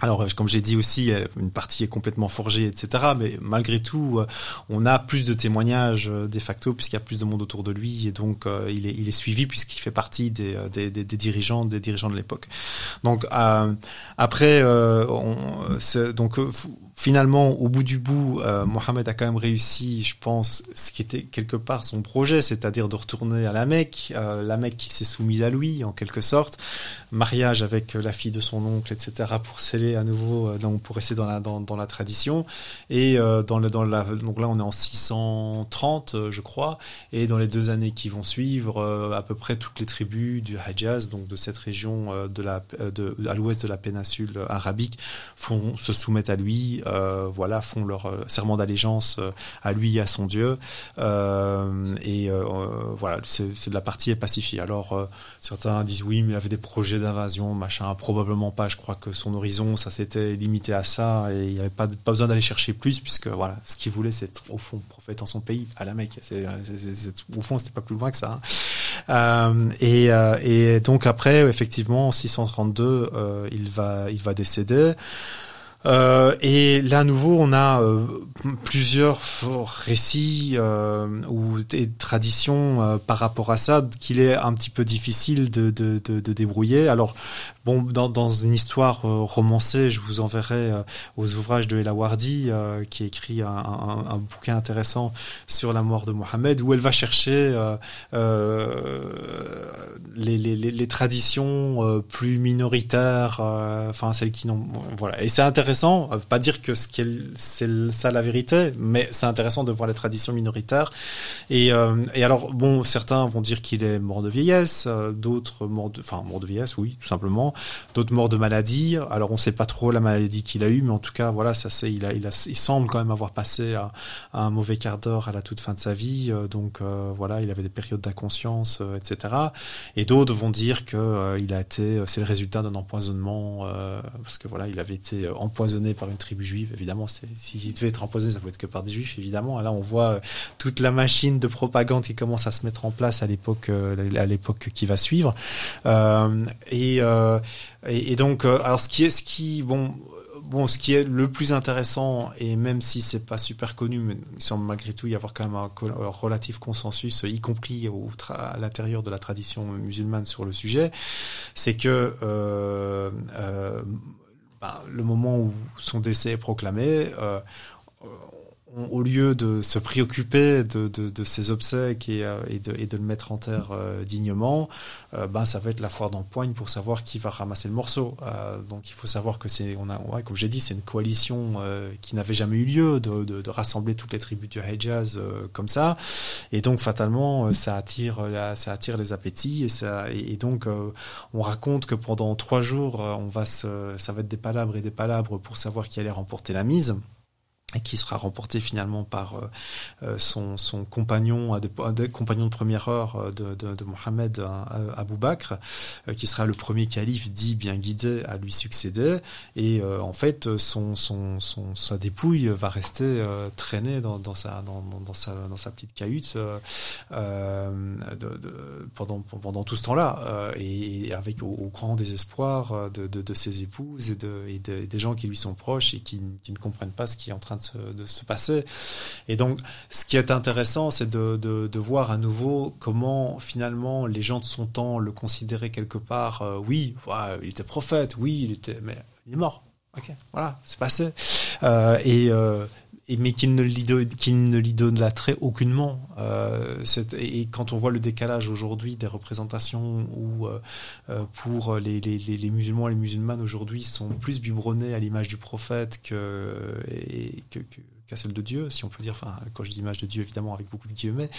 Alors, euh, comme j'ai dit aussi, euh, une partie est complètement forgée, etc. Mais malgré tout, euh, on a plus de témoignages de facto puisqu'il y a plus de monde autour de lui et donc il, est, suivi puisqu'il fait partie des, dirigeants des dirigeants de l'époque. Donc après, donc finalement, au bout du bout, euh, Mohamed a quand même réussi, je pense, ce qui était quelque part son projet, c'est-à-dire de retourner à la Mecque, la Mecque qui s'est soumise à lui en quelque sorte, mariage avec euh, la fille de son oncle, etc. pour sceller à nouveau, euh, pour rester dans la dans, dans la tradition. Et euh, dans le dans la donc là on est en 630 euh, je crois et dans les deux années qui vont suivre à peu près toutes les tribus du Hijaz donc de cette région de la de à l'ouest de la péninsule arabique font se soumettent à lui voilà font leur serment d'allégeance à lui et à son dieu et voilà c'est de la partie est pacifiée alors certains disent oui mais il avait des projets d'invasion machin probablement pas je crois que son horizon ça s'était limité à ça et il n'y avait pas, pas besoin d'aller chercher plus puisque voilà ce qu'il voulait c'est être au fond prophète en son pays à la Mecque au fond c'était pas plus loin que ça hein. Euh, et, euh, et donc après effectivement en 632 euh, il va il va décéder euh, et là, à nouveau, on a euh, plusieurs récits euh, ou des traditions euh, par rapport à ça qu'il est un petit peu difficile de, de, de, débrouiller. Alors, bon, dans, une histoire romancée, je vous enverrai aux ouvrages de Ella Wardi, qui écrit un, bouquin intéressant sur la mort de Mohammed, où elle va chercher les, les, les, les traditions plus minoritaires, enfin celles qui n'ont, voilà. Et c'est intéressant, pas dire que c'est ça la vérité, mais c'est intéressant de voir les traditions minoritaires. Et, euh, alors bon, certains vont dire qu'il est mort de vieillesse, euh, d'autres mort de, enfin mort de vieillesse, oui, tout simplement. D'autres morts de maladie. Alors on sait pas trop la maladie qu'il a eue, mais en tout cas voilà, ça c'est, il a, il a, il semble quand même avoir passé à, un mauvais quart d'heure à la toute fin de sa vie. euh, donc voilà, il avait des périodes d'inconscience, etc. Et d'autres vont dire que il a été, c'est le résultat d'un empoisonnement, parce que voilà, il avait été euh, empoisonné par une tribu juive. Évidemment, s'il devait être empoisonné, ça peut être que par des juifs, évidemment. Là, on voit euh, toute la machine de propagande qui commence à se mettre en place à l'époque, euh, à l'époque qui va suivre. Euh, et, donc, alors ce qui est, ce qui, bon. Bon, ce qui est le plus intéressant, et même si c'est pas super connu, mais il semble malgré tout y avoir quand même un, relatif consensus, y compris au à l'intérieur de la tradition musulmane sur le sujet, c'est que ben, le moment où son décès est proclamé, euh, au lieu de se préoccuper de, de, de ses obsèques et, euh, et, de, et de le mettre en terre euh, dignement, euh, ben ça va être la foire d'empoigne pour savoir qui va ramasser le morceau. Euh, donc il faut savoir que c'est, on a, ouais, comme j'ai dit, c'est une coalition euh, qui n'avait jamais eu lieu de, rassembler toutes les tribus du Hejaz euh, comme ça, et donc fatalement ça attire, la- ça attire les appétits et ça, et, donc on raconte que pendant trois jours on va se, ça va être des palabres et des palabres pour savoir qui allait remporter la mise qui sera remporté finalement par euh, euh, son, compagnon, de première heure euh, de, de, de Mohamed Abou Bakr, qui sera le premier calife dit bien guidé à lui succéder. Et en fait, son, sa dépouille va rester traînée dans, sa, petite cahute pendant, tout ce temps-là, et, avec au, au grand désespoir de, ses épouses et, de, et, de, et des gens qui lui sont proches et qui, qui ne comprennent pas ce qui est en train de de se passer. Et donc, ce qui est intéressant, c'est de, de, de voir à nouveau comment finalement les gens de son temps le considéraient quelque part. euh, oui, il était prophète, oui, il était, mais il est mort. Ok, voilà, c'est passé. Euh, et, euh, mais qu'il ne l'idolâtrait aucunement. Euh, et, quand on voit le décalage aujourd'hui des représentations où euh, euh, pour les, les, les, musulmans et les musulmanes aujourd'hui sont plus biberonnés à l'image du prophète que, que, que cas celle de Dieu, si on peut dire. Enfin, quand je dis image de Dieu, évidemment avec beaucoup de guillemets,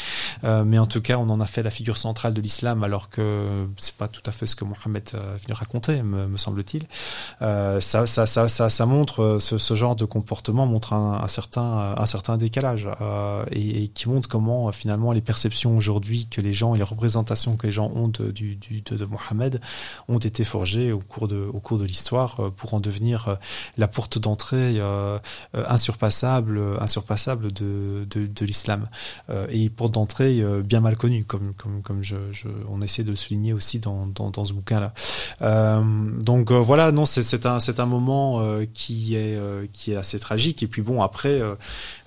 euh, mais en tout cas, on en a fait la figure centrale de l'islam, alors que c'est pas tout à fait ce que Mohammed est venu raconter, me, semble-t-il. Euh, ça, ça, ça, montre ce, ce genre de comportement montre un, certain, un certain décalage euh, et, qui montre comment finalement les perceptions aujourd'hui que les gens et les représentations que les gens ont de, du, de, de Mohammed ont été forgées au cours de, au cours de l'histoire pour en devenir la porte d'entrée euh, insurpassable, insurpassable de, de, l'islam. Euh, et porte d'entrée euh, bien mal connue, comme, comme, comme on essaie de le souligner aussi dans, dans, ce bouquin-là. Euh, donc voilà, non, c'est un, un moment qui, est, qui est assez tragique. Et puis bon, après,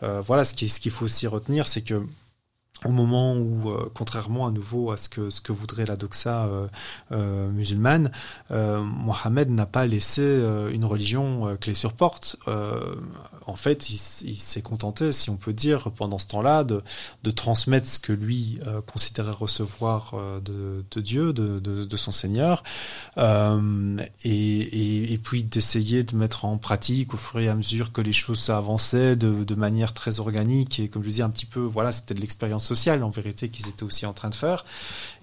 voilà, ce qu'il ce qu'il faut aussi retenir, c'est que au moment où, euh, contrairement à nouveau à ce que, ce que voudrait la doxa euh, euh, musulmane, Mohammed n'a pas laissé une religion clé sur porte. en fait, il, s'est contenté, si on peut dire, pendant ce temps-là, de, transmettre ce que lui considérait recevoir de, Dieu, de, de, son Seigneur, et, puis d'essayer de mettre en pratique au fur et à mesure que les choses avançaient de, manière très organique et, comme je dis, un petit peu, voilà, c'était de l'expérience en vérité qu'ils étaient aussi en train de faire.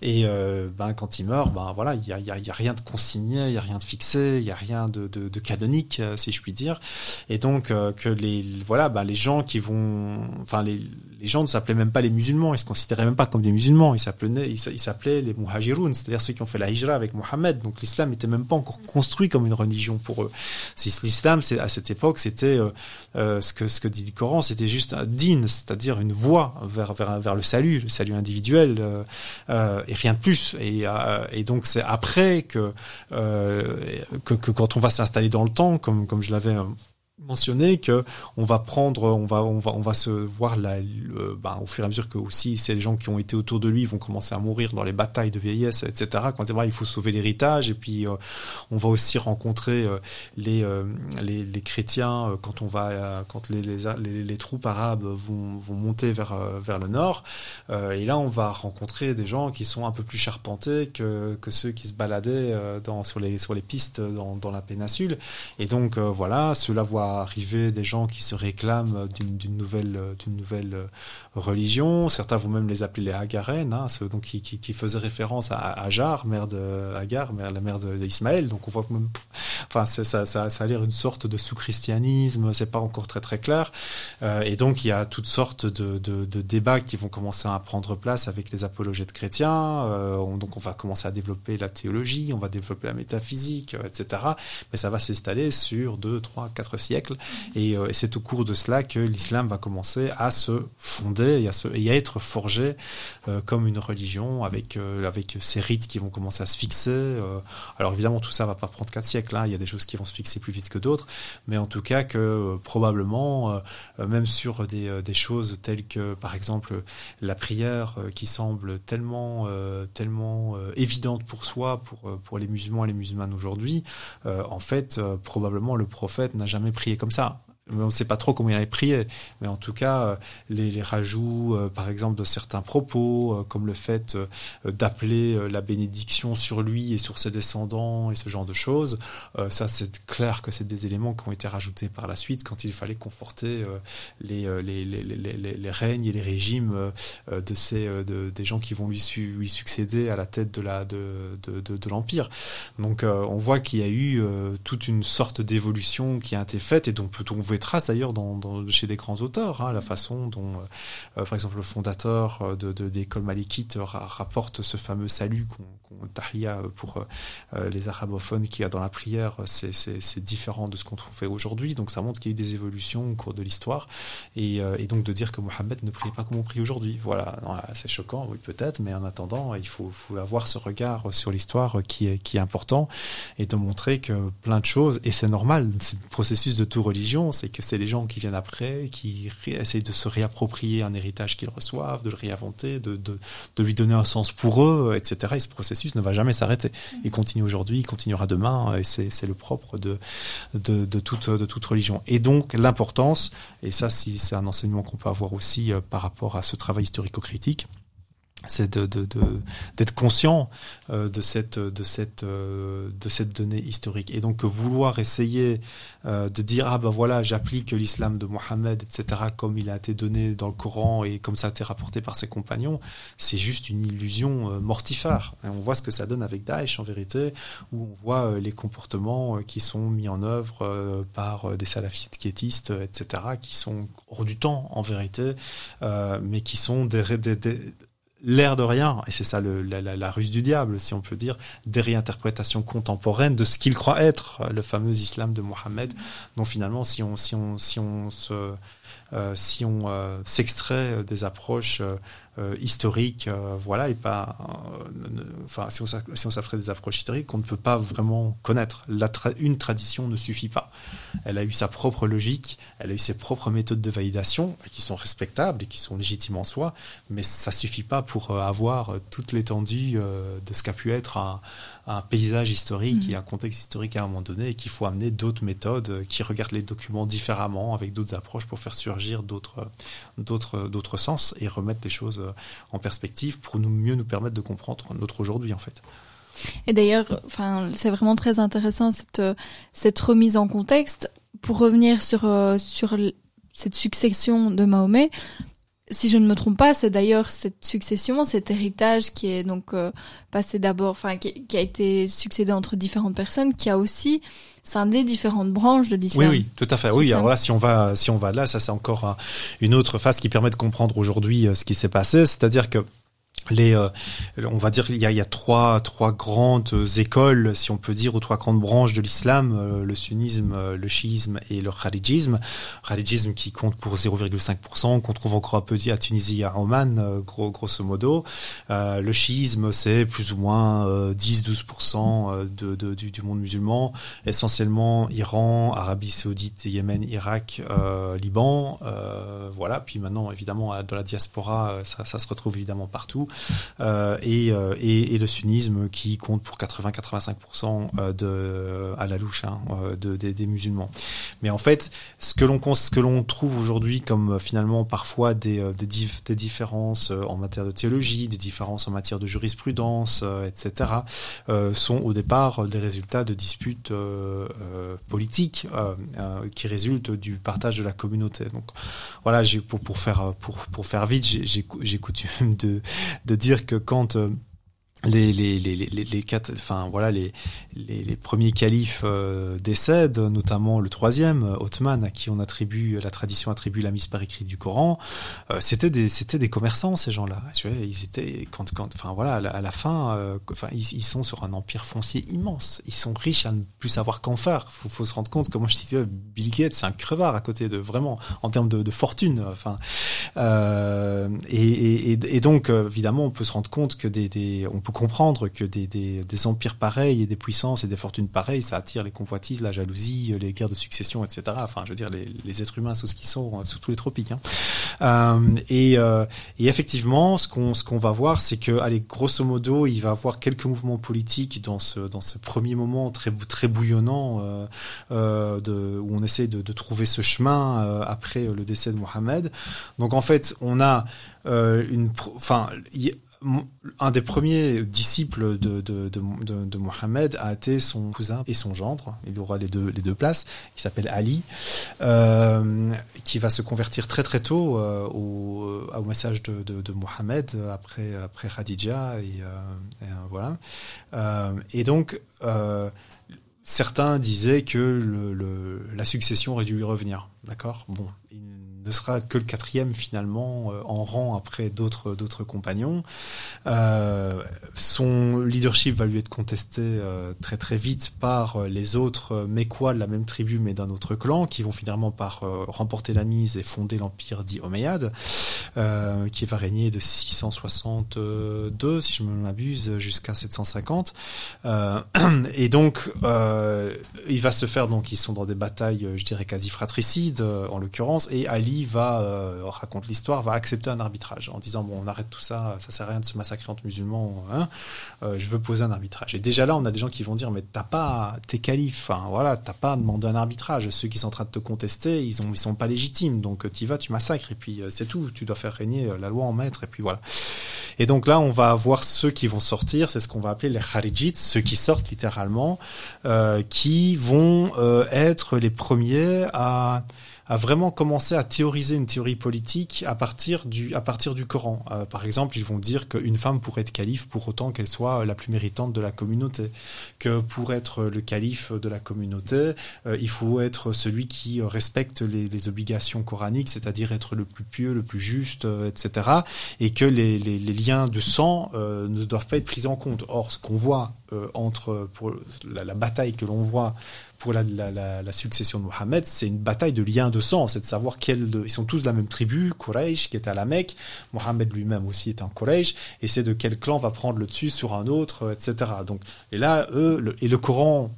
Et euh, ben, quand il meurt, ben voilà, il y a, y rien de consigné, il n'y a rien de fixé, il n'y a rien de, de, de, canonique, euh, si je puis dire. Et donc euh, que les voilà, ben, les gens qui vont, enfin les, les gens ne s'appelaient même pas les musulmans, ils se considéraient même pas comme des musulmans, ils s'appelaient ils s'appelaient les muhajiroun, c'est-à-dire ceux qui ont fait la hijra avec Mohammed. Donc l'islam n'était même pas encore construit comme une religion pour eux. L'islam, c'est à cette époque, c'était euh, ce que ce que dit le Coran, c'était juste un din, c'est-à-dire une voie vers vers vers le salut, le salut individuel, euh, euh, et rien de plus. Et, euh, et donc c'est après que, euh, que, que quand on va s'installer dans le temps, comme comme je l'avais mentionné que on va prendre, on va, on va, on va se voir là, le, bah, au fur et à mesure que aussi les gens qui ont été autour de lui vont commencer à mourir dans les batailles de vieillesse, etc. Quand bah, il faut sauver l'héritage et puis euh, on va aussi rencontrer euh, les, euh, les, les chrétiens euh, quand on va, euh, quand les, les, les, troupes arabes vont, vont monter vers vers le nord et là on va rencontrer des gens qui sont un peu plus charpentés que que ceux qui se baladaient dans sur les sur les pistes dans, dans la péninsule et donc voilà ceux-là voient arriver des gens qui se réclament d'une nouvelle, d'une nouvelle religion. Certains vont même les appeler les Hagarènes, hein, ceux donc, qui, qui, qui faisaient référence à Hajar, mère de mère, la mère d'Ismaël. Donc on voit que même, enfin, ça, ça, ça, a l'air une sorte de sous-christianisme, c'est pas encore très très clair. Euh, et donc il y a toutes sortes de, de, de, débats qui vont commencer à prendre place avec les apologètes chrétiens. Euh, on, donc on va commencer à développer la théologie, on va développer la métaphysique, euh, etc. Mais ça va s'installer sur deux, trois, quatre siècles. Et, euh, et c'est au cours de cela que l'islam va commencer à se fonder et à, se, et à être forgé euh, comme une religion avec, euh, avec ces rites qui vont commencer à se fixer. Euh. alors évidemment, tout ça va pas prendre quatre siècles. Hein. Il y a des choses qui vont se fixer plus vite que d'autres, mais en tout cas que probablement, même sur des, des choses telles que, par exemple, la prière qui semble tellement, tellement évidente pour soi, pour, pour les musulmans et les musulmanes aujourd'hui, en fait, probablement le prophète n'a jamais prié comme ça on ne sait pas trop comment il avait prié, mais en tout cas, euh, les, les rajouts, euh, par exemple, de certains propos, euh, comme le fait d'appeler la bénédiction sur lui et sur ses descendants et ce genre de choses, ça c'est clair que c'est des éléments qui ont été rajoutés par la suite quand il fallait conforter les, les, les, règnes et les régimes de ces de, des gens qui vont lui, lui succéder à la tête de la de, de, de, l'empire. Donc on voit qu'il y a eu toute une sorte d'évolution qui a été faite et donc peut-on traces d'ailleurs dans, chez des grands auteurs, hein, la façon dont, euh, par exemple, le fondateur de, de, d'école malikite ra rapporte ce fameux salut qu'on tahia pour euh, les arabophones qu'il y a dans la prière, c'est, différent de ce qu'on trouvait aujourd'hui. Donc ça montre qu'il y a eu des évolutions au cours de l'histoire et, euh, donc de dire que Mohammed ne priait pas comme on prie aujourd'hui. Voilà, c'est choquant, oui peut-être, mais en attendant, il faut, avoir ce regard sur l'histoire qui est, important et de montrer que plein de choses, et c'est normal, c'est le processus de toute religion, c'est que c'est les gens qui viennent après, qui essayent de se réapproprier un héritage qu'ils reçoivent, de le réinventer, de, de, lui donner un sens pour eux, etc. Et ce processus ne va jamais s'arrêter. Il continue aujourd'hui, il continuera demain, et c'est le propre de, de, toute, de toute religion. Et donc l'importance, et ça c'est un enseignement qu'on peut avoir aussi euh, par rapport à ce travail historico-critique, c'est de de- de- d'être conscient euh, de cette de cette euh, de cette donnée historique. Et donc vouloir essayer euh, de dire ah ben voilà j'applique l'islam de Mohammed etc comme il a été donné dans le Coran et comme ça a été rapporté par ses compagnons c'est juste une illusion mortifère. On voit ce que ça donne avec Daesh en vérité où on voit les comportements qui sont mis en œuvre par des salafistes quiétistes etc qui sont hors du temps en vérité mais qui sont des, des- des- l'air de rien, et c'est ça le, la, la, la ruse du diable, si on peut dire, des réinterprétations contemporaines de ce qu'il croit être le fameux islam de Mohammed, dont finalement, si on, si on, si on se, si on euh, s'extrait des approches euh, euh, historiques, euh, voilà, et pas, euh, enfin, si on, s'abstrait des approches historiques, on ne peut pas vraiment connaître. Une tradition ne suffit pas. Elle a eu sa propre logique, elle a eu ses propres méthodes de validation, qui sont respectables et qui sont légitimes en soi, mais ça suffit pas pour euh, avoir euh, toute l'étendue euh, de ce qu'a pu être un, un paysage historique Mhm. et un contexte historique à un moment donné, et qu'il faut amener d'autres méthodes euh, qui regardent les documents différemment, avec d'autres approches pour faire surgir d'autres, euh, d'autres, d'autres sens et remettre les choses euh, en perspective pour nous mieux nous permettre de comprendre notre aujourd'hui en fait. Et d'ailleurs, enfin, c'est vraiment très intéressant cette euh, cette remise en contexte pour revenir sur euh, sur cette succession de Mahomet. Si je ne me trompe pas, c'est d'ailleurs cette succession, cet héritage qui est donc euh, passé d'abord, enfin qui, qui a été succédé entre différentes personnes, qui a aussi scindé différentes branches de Oui, l'islam. oui, tout à fait. Oui, alors là, si on va, si on va là, ça c'est encore un- une autre phase qui permet de comprendre aujourd'hui euh, ce qui s'est passé. C'est-à-dire que les, euh, on va dire, il y a, il y a trois, trois grandes écoles, si on peut dire, ou trois grandes branches de l'islam euh, le sunnisme, euh, le chiisme et le kharidjisme. Kharidjisme qui compte pour 0,5%, qu'on trouve encore un peu à Tunisie, et à Oman, euh, gros, grosso modo. Euh, le chiisme, c'est plus ou moins euh, 10-12% euh, de, de, du, du monde musulman essentiellement Iran, Arabie Saoudite, Yémen, Irak, Liban, voilà. Puis maintenant, évidemment, dans la diaspora, ça, ça se retrouve évidemment partout. Euh, et, euh, et, et le sunnisme qui compte pour 80-85% euh, de à la louche hein, euh, de, des, musulmans. Mais en fait, ce que l'on ce que l'on trouve aujourd'hui comme finalement parfois des, des, des différences en matière de théologie, des différences en matière de jurisprudence, etc., sont au départ des résultats de disputes euh, politiques euh, qui résultent du partage de la communauté. Donc voilà, pour pour faire pour pour faire vite, j'ai coutume de de dire que quand euh, les les les les les, quatre enfin voilà les les, les premiers califes euh, décèdent notamment le troisième euh, Othman à qui on attribue la tradition attribue la mise par écrit du Coran. Euh, c'était des c'était des commerçants ces gens-là. Ils étaient quand quand enfin voilà à la, fin euh, enfin ils, ils sont sur un empire foncier immense. Ils sont riches à ne plus savoir qu'en faire. Faut faut se rendre compte moi je disais Bill Gates c'est un crevard à côté de vraiment en termes de, de fortune enfin euh, et, et, et- et donc, euh, évidemment, on peut se rendre compte que des, des on peut comprendre que des, des, empires pareils et des puissances et des fortunes pareilles, ça attire les convoitises, la jalousie, les guerres de succession, etc. Enfin, je veux dire, les, les êtres humains sous ce qu'ils sont, euh, sous tous les tropiques. Hein. Euh, et, euh, et effectivement, ce qu'on ce qu'on va voir, c'est que, allez, grosso modo, il va avoir quelques mouvements politiques dans ce dans ce premier moment très très bouillonnant euh, où on essaie de, de trouver ce chemin après le décès de Mohamed. Donc en fait, on a une, enfin, un des premiers disciples de, Mohammed a été son cousin et son gendre. Il aura les deux, places. Il s'appelle Ali, euh, qui va se convertir très très tôt euh, au, au message de, Mohammed euh, après, après Khadija. Et, euh, euh, voilà. Euh, et donc, euh, certains disaient que la succession aurait dû lui revenir. D'accord? Bon, ne sera que le quatrième finalement euh, en rang après d'autres d'autres compagnons. Euh, son leadership va lui être contesté euh, très très vite par les autres Mécois de la même tribu mais d'un autre clan qui vont finalement par remporter la mise et fonder l'empire dit euh, qui va régner de 662 si je ne m'abuse jusqu'à 750 euh, et donc il va se faire donc ils sont dans des batailles je dirais quasi fratricides en l'occurrence et Ali va euh, raconte l'histoire va accepter un arbitrage en disant bon on arrête tout ça ça sert à rien de se massacrer entre musulmans hein, euh, je veux poser un arbitrage. Et déjà là on a des gens qui vont dire mais t'as pas t'es calife hein, voilà t'as pas demandé un arbitrage. Ceux qui sont en train de te contester ils ont sont pas légitimes. Donc tu vas tu massacres. Et puis euh, c'est tout. Tu dois faire régner euh, la loi en maître. Et puis voilà. Et donc là, on va avoir ceux qui vont sortir, c'est ce qu'on va appeler les Kharijites, ceux qui sortent littéralement, euh, qui vont euh, être les premiers à a vraiment commencé à théoriser une théorie politique à partir du, à partir du Coran. Euh, par exemple, ils vont dire qu'une femme pourrait être calife pour autant qu'elle soit la plus méritante de la communauté, que pour être le calife de la communauté, euh, il faut être celui qui respecte les, les obligations coraniques, c'est-à-dire être le plus pieux, le plus juste, euh, etc. Et que les, les, les liens de sang euh, ne doivent pas être pris en compte. Or, ce qu'on voit euh, entre pour la, la bataille que l'on voit pour la, succession de Mohammed, c'est une bataille de liens de sang, c'est de savoir quels ils sont tous de la même tribu, Quraysh qui est à la Mecque, Mohammed lui-même aussi est un Quraysh, et c'est de quel clan va prendre le dessus sur un autre, etc. Donc, et là, eux, et le Coran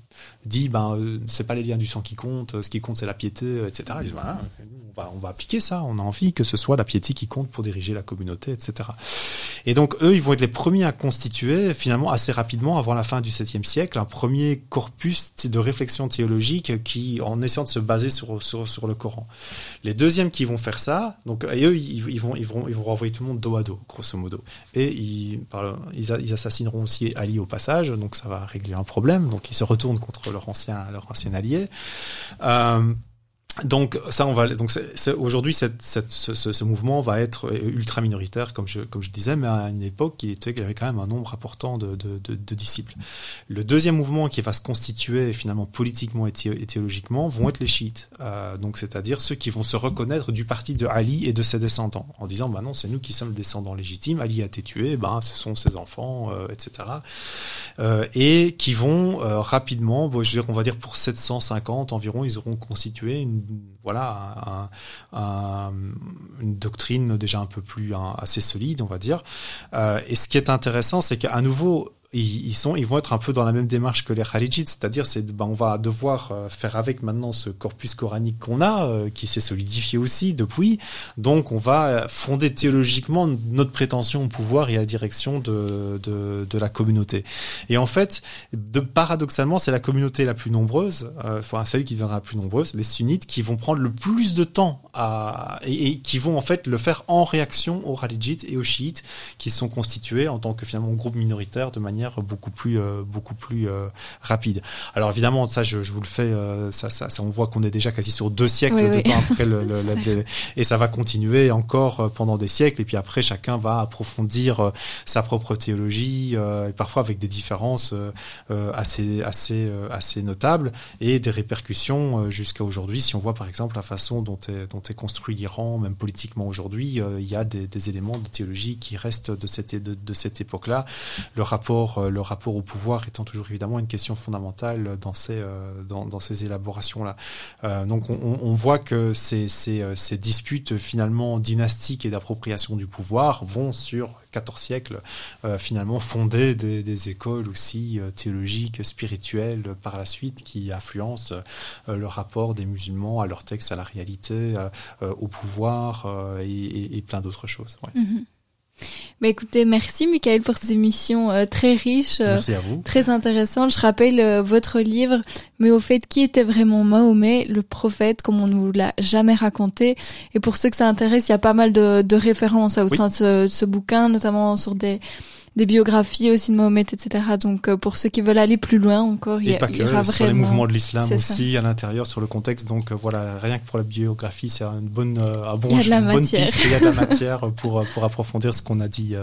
dit, ben, euh, c'est pas les liens du sang qui comptent, ce qui compte c'est la piété, etc. Ils disent, voilà, on va, on va appliquer ça, on a envie que ce soit la piété qui compte pour diriger la communauté, etc. Et donc, eux, ils vont être les premiers à constituer, finalement, assez rapidement, avant la fin du 7e siècle, un premier corpus de réflexion théologique qui, en essayant de se baser sur, sur, le Coran. Les deuxièmes qui vont faire ça, donc, et eux, ils, vont, ils vont, ils vont renvoyer tout le monde dos à dos, grosso modo. Et ils, ils, ils assassineront aussi Ali au passage, donc ça va régler un problème. Donc, ils se retournent contre leur ancien, allié. Euh, donc ça, on va donc aujourd'hui cette, cette, ce, ce, mouvement va être ultra minoritaire, comme je comme je disais, mais à une époque il était il y avait quand même un nombre important de, de, de, de disciples. Le deuxième mouvement qui va se constituer finalement politiquement et, thé théologiquement vont être les chiites, euh, donc c'est-à-dire ceux qui vont se reconnaître du parti de Ali et de ses descendants, en disant bah non c'est nous qui sommes le descendant légitime, Ali a été tué, ben ce sont ses enfants, euh, etc. Euh, et qui vont euh, rapidement, bon, je veux dire, on va dire pour 750 environ, ils auront constitué une voilà un, un, une doctrine déjà un peu plus un, assez solide, on va dire. Euh, et ce qui est intéressant, c'est qu'à nouveau ils, sont, ils vont être un peu dans la même démarche que les Khalijites, c'est-à-dire c'est, ben, on va devoir euh, faire avec maintenant ce corpus coranique qu'on a, euh, qui s'est solidifié aussi depuis. Donc on va fonder théologiquement notre prétention au pouvoir et à la direction de, de, de la communauté. Et en fait, de, paradoxalement, c'est la communauté la plus nombreuse, euh, enfin celle qui deviendra la plus nombreuse, les sunnites, qui vont prendre le plus de temps à, et, et qui vont en fait le faire en réaction aux Khalijites et aux chiites, qui sont constitués en tant que finalement groupe minoritaire de manière beaucoup plus euh, beaucoup plus euh, rapide. Alors évidemment, ça je, je vous le fais, euh, ça, ça, ça, on voit qu'on est déjà quasi sur deux siècles Oui, de oui. temps après le, le, la- et ça va continuer encore pendant des siècles. Et puis après, chacun va approfondir sa propre théologie, et parfois avec des différences assez assez assez notables et des répercussions jusqu'à aujourd'hui. Si on voit par exemple la façon dont est dont est construit l'Iran, même politiquement aujourd'hui, il y a des, des éléments de théologie qui restent de cette de, de cette époque-là. Le rapport euh, le rapport au pouvoir étant toujours évidemment une question fondamentale dans ces euh, dans, ces élaborations-là. Euh, donc on, voit que ces, ces, ces disputes finalement dynastiques et d'appropriation du pouvoir vont sur 14 siècles finalement fonder des, écoles aussi théologiques, spirituelles par la suite qui influencent le rapport des musulmans à leur texte, à la réalité, au pouvoir et, plein d'autres choses. Ouais. Mhm. Bah écoutez, merci Michael pour ces émissions euh, très riches, euh, Merci à vous. très intéressantes. Je rappelle euh, votre livre, mais au fait, qui était vraiment Mahomet, le prophète, comme on nous l'a jamais raconté. Et pour ceux que ça intéresse, il y a pas mal de, de références au Oui. sein de ce, de ce bouquin, notamment sur des des biographies aussi de Mahomet, etc. Donc euh, pour ceux qui veulent aller plus loin encore, il y, a- pas il y aura que, sur les vraiment... mouvements de l'islam ça. aussi, à l'intérieur, sur le contexte. Donc euh, voilà, rien que pour la biographie, c'est une bonne, euh, un bon, Il y a de la une bonne piste. Il y a de la matière pour, pour approfondir ce qu'on a dit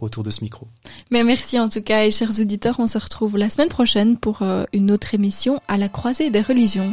autour de ce micro. Mais merci en tout cas et chers auditeurs, on se retrouve la semaine prochaine pour une autre émission à la croisée des religions.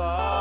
far.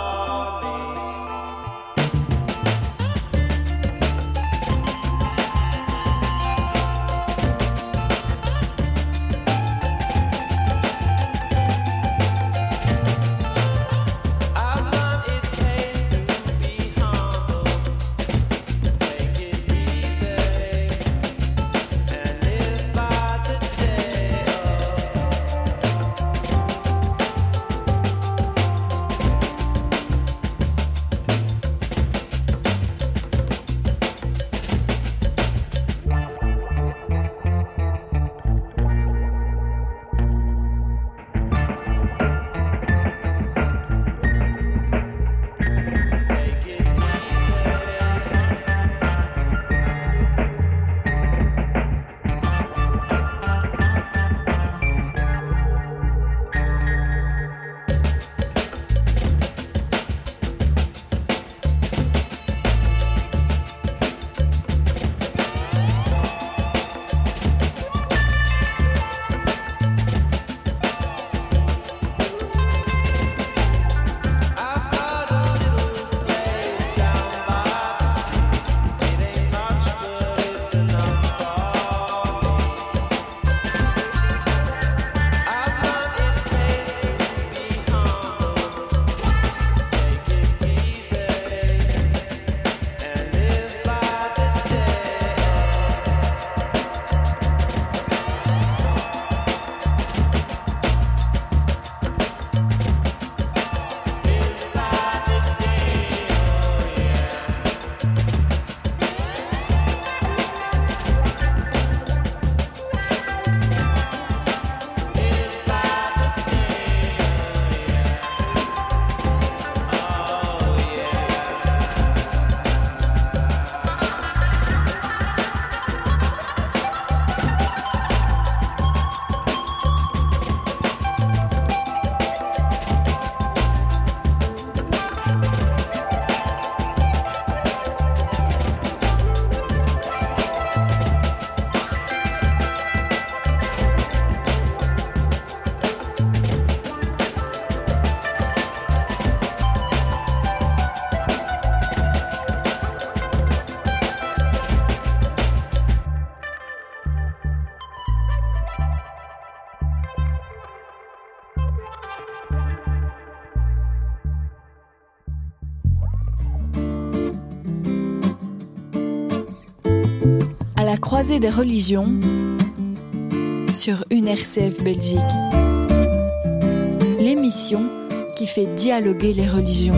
des religions sur une RCF Belgique. L'émission qui fait dialoguer les religions.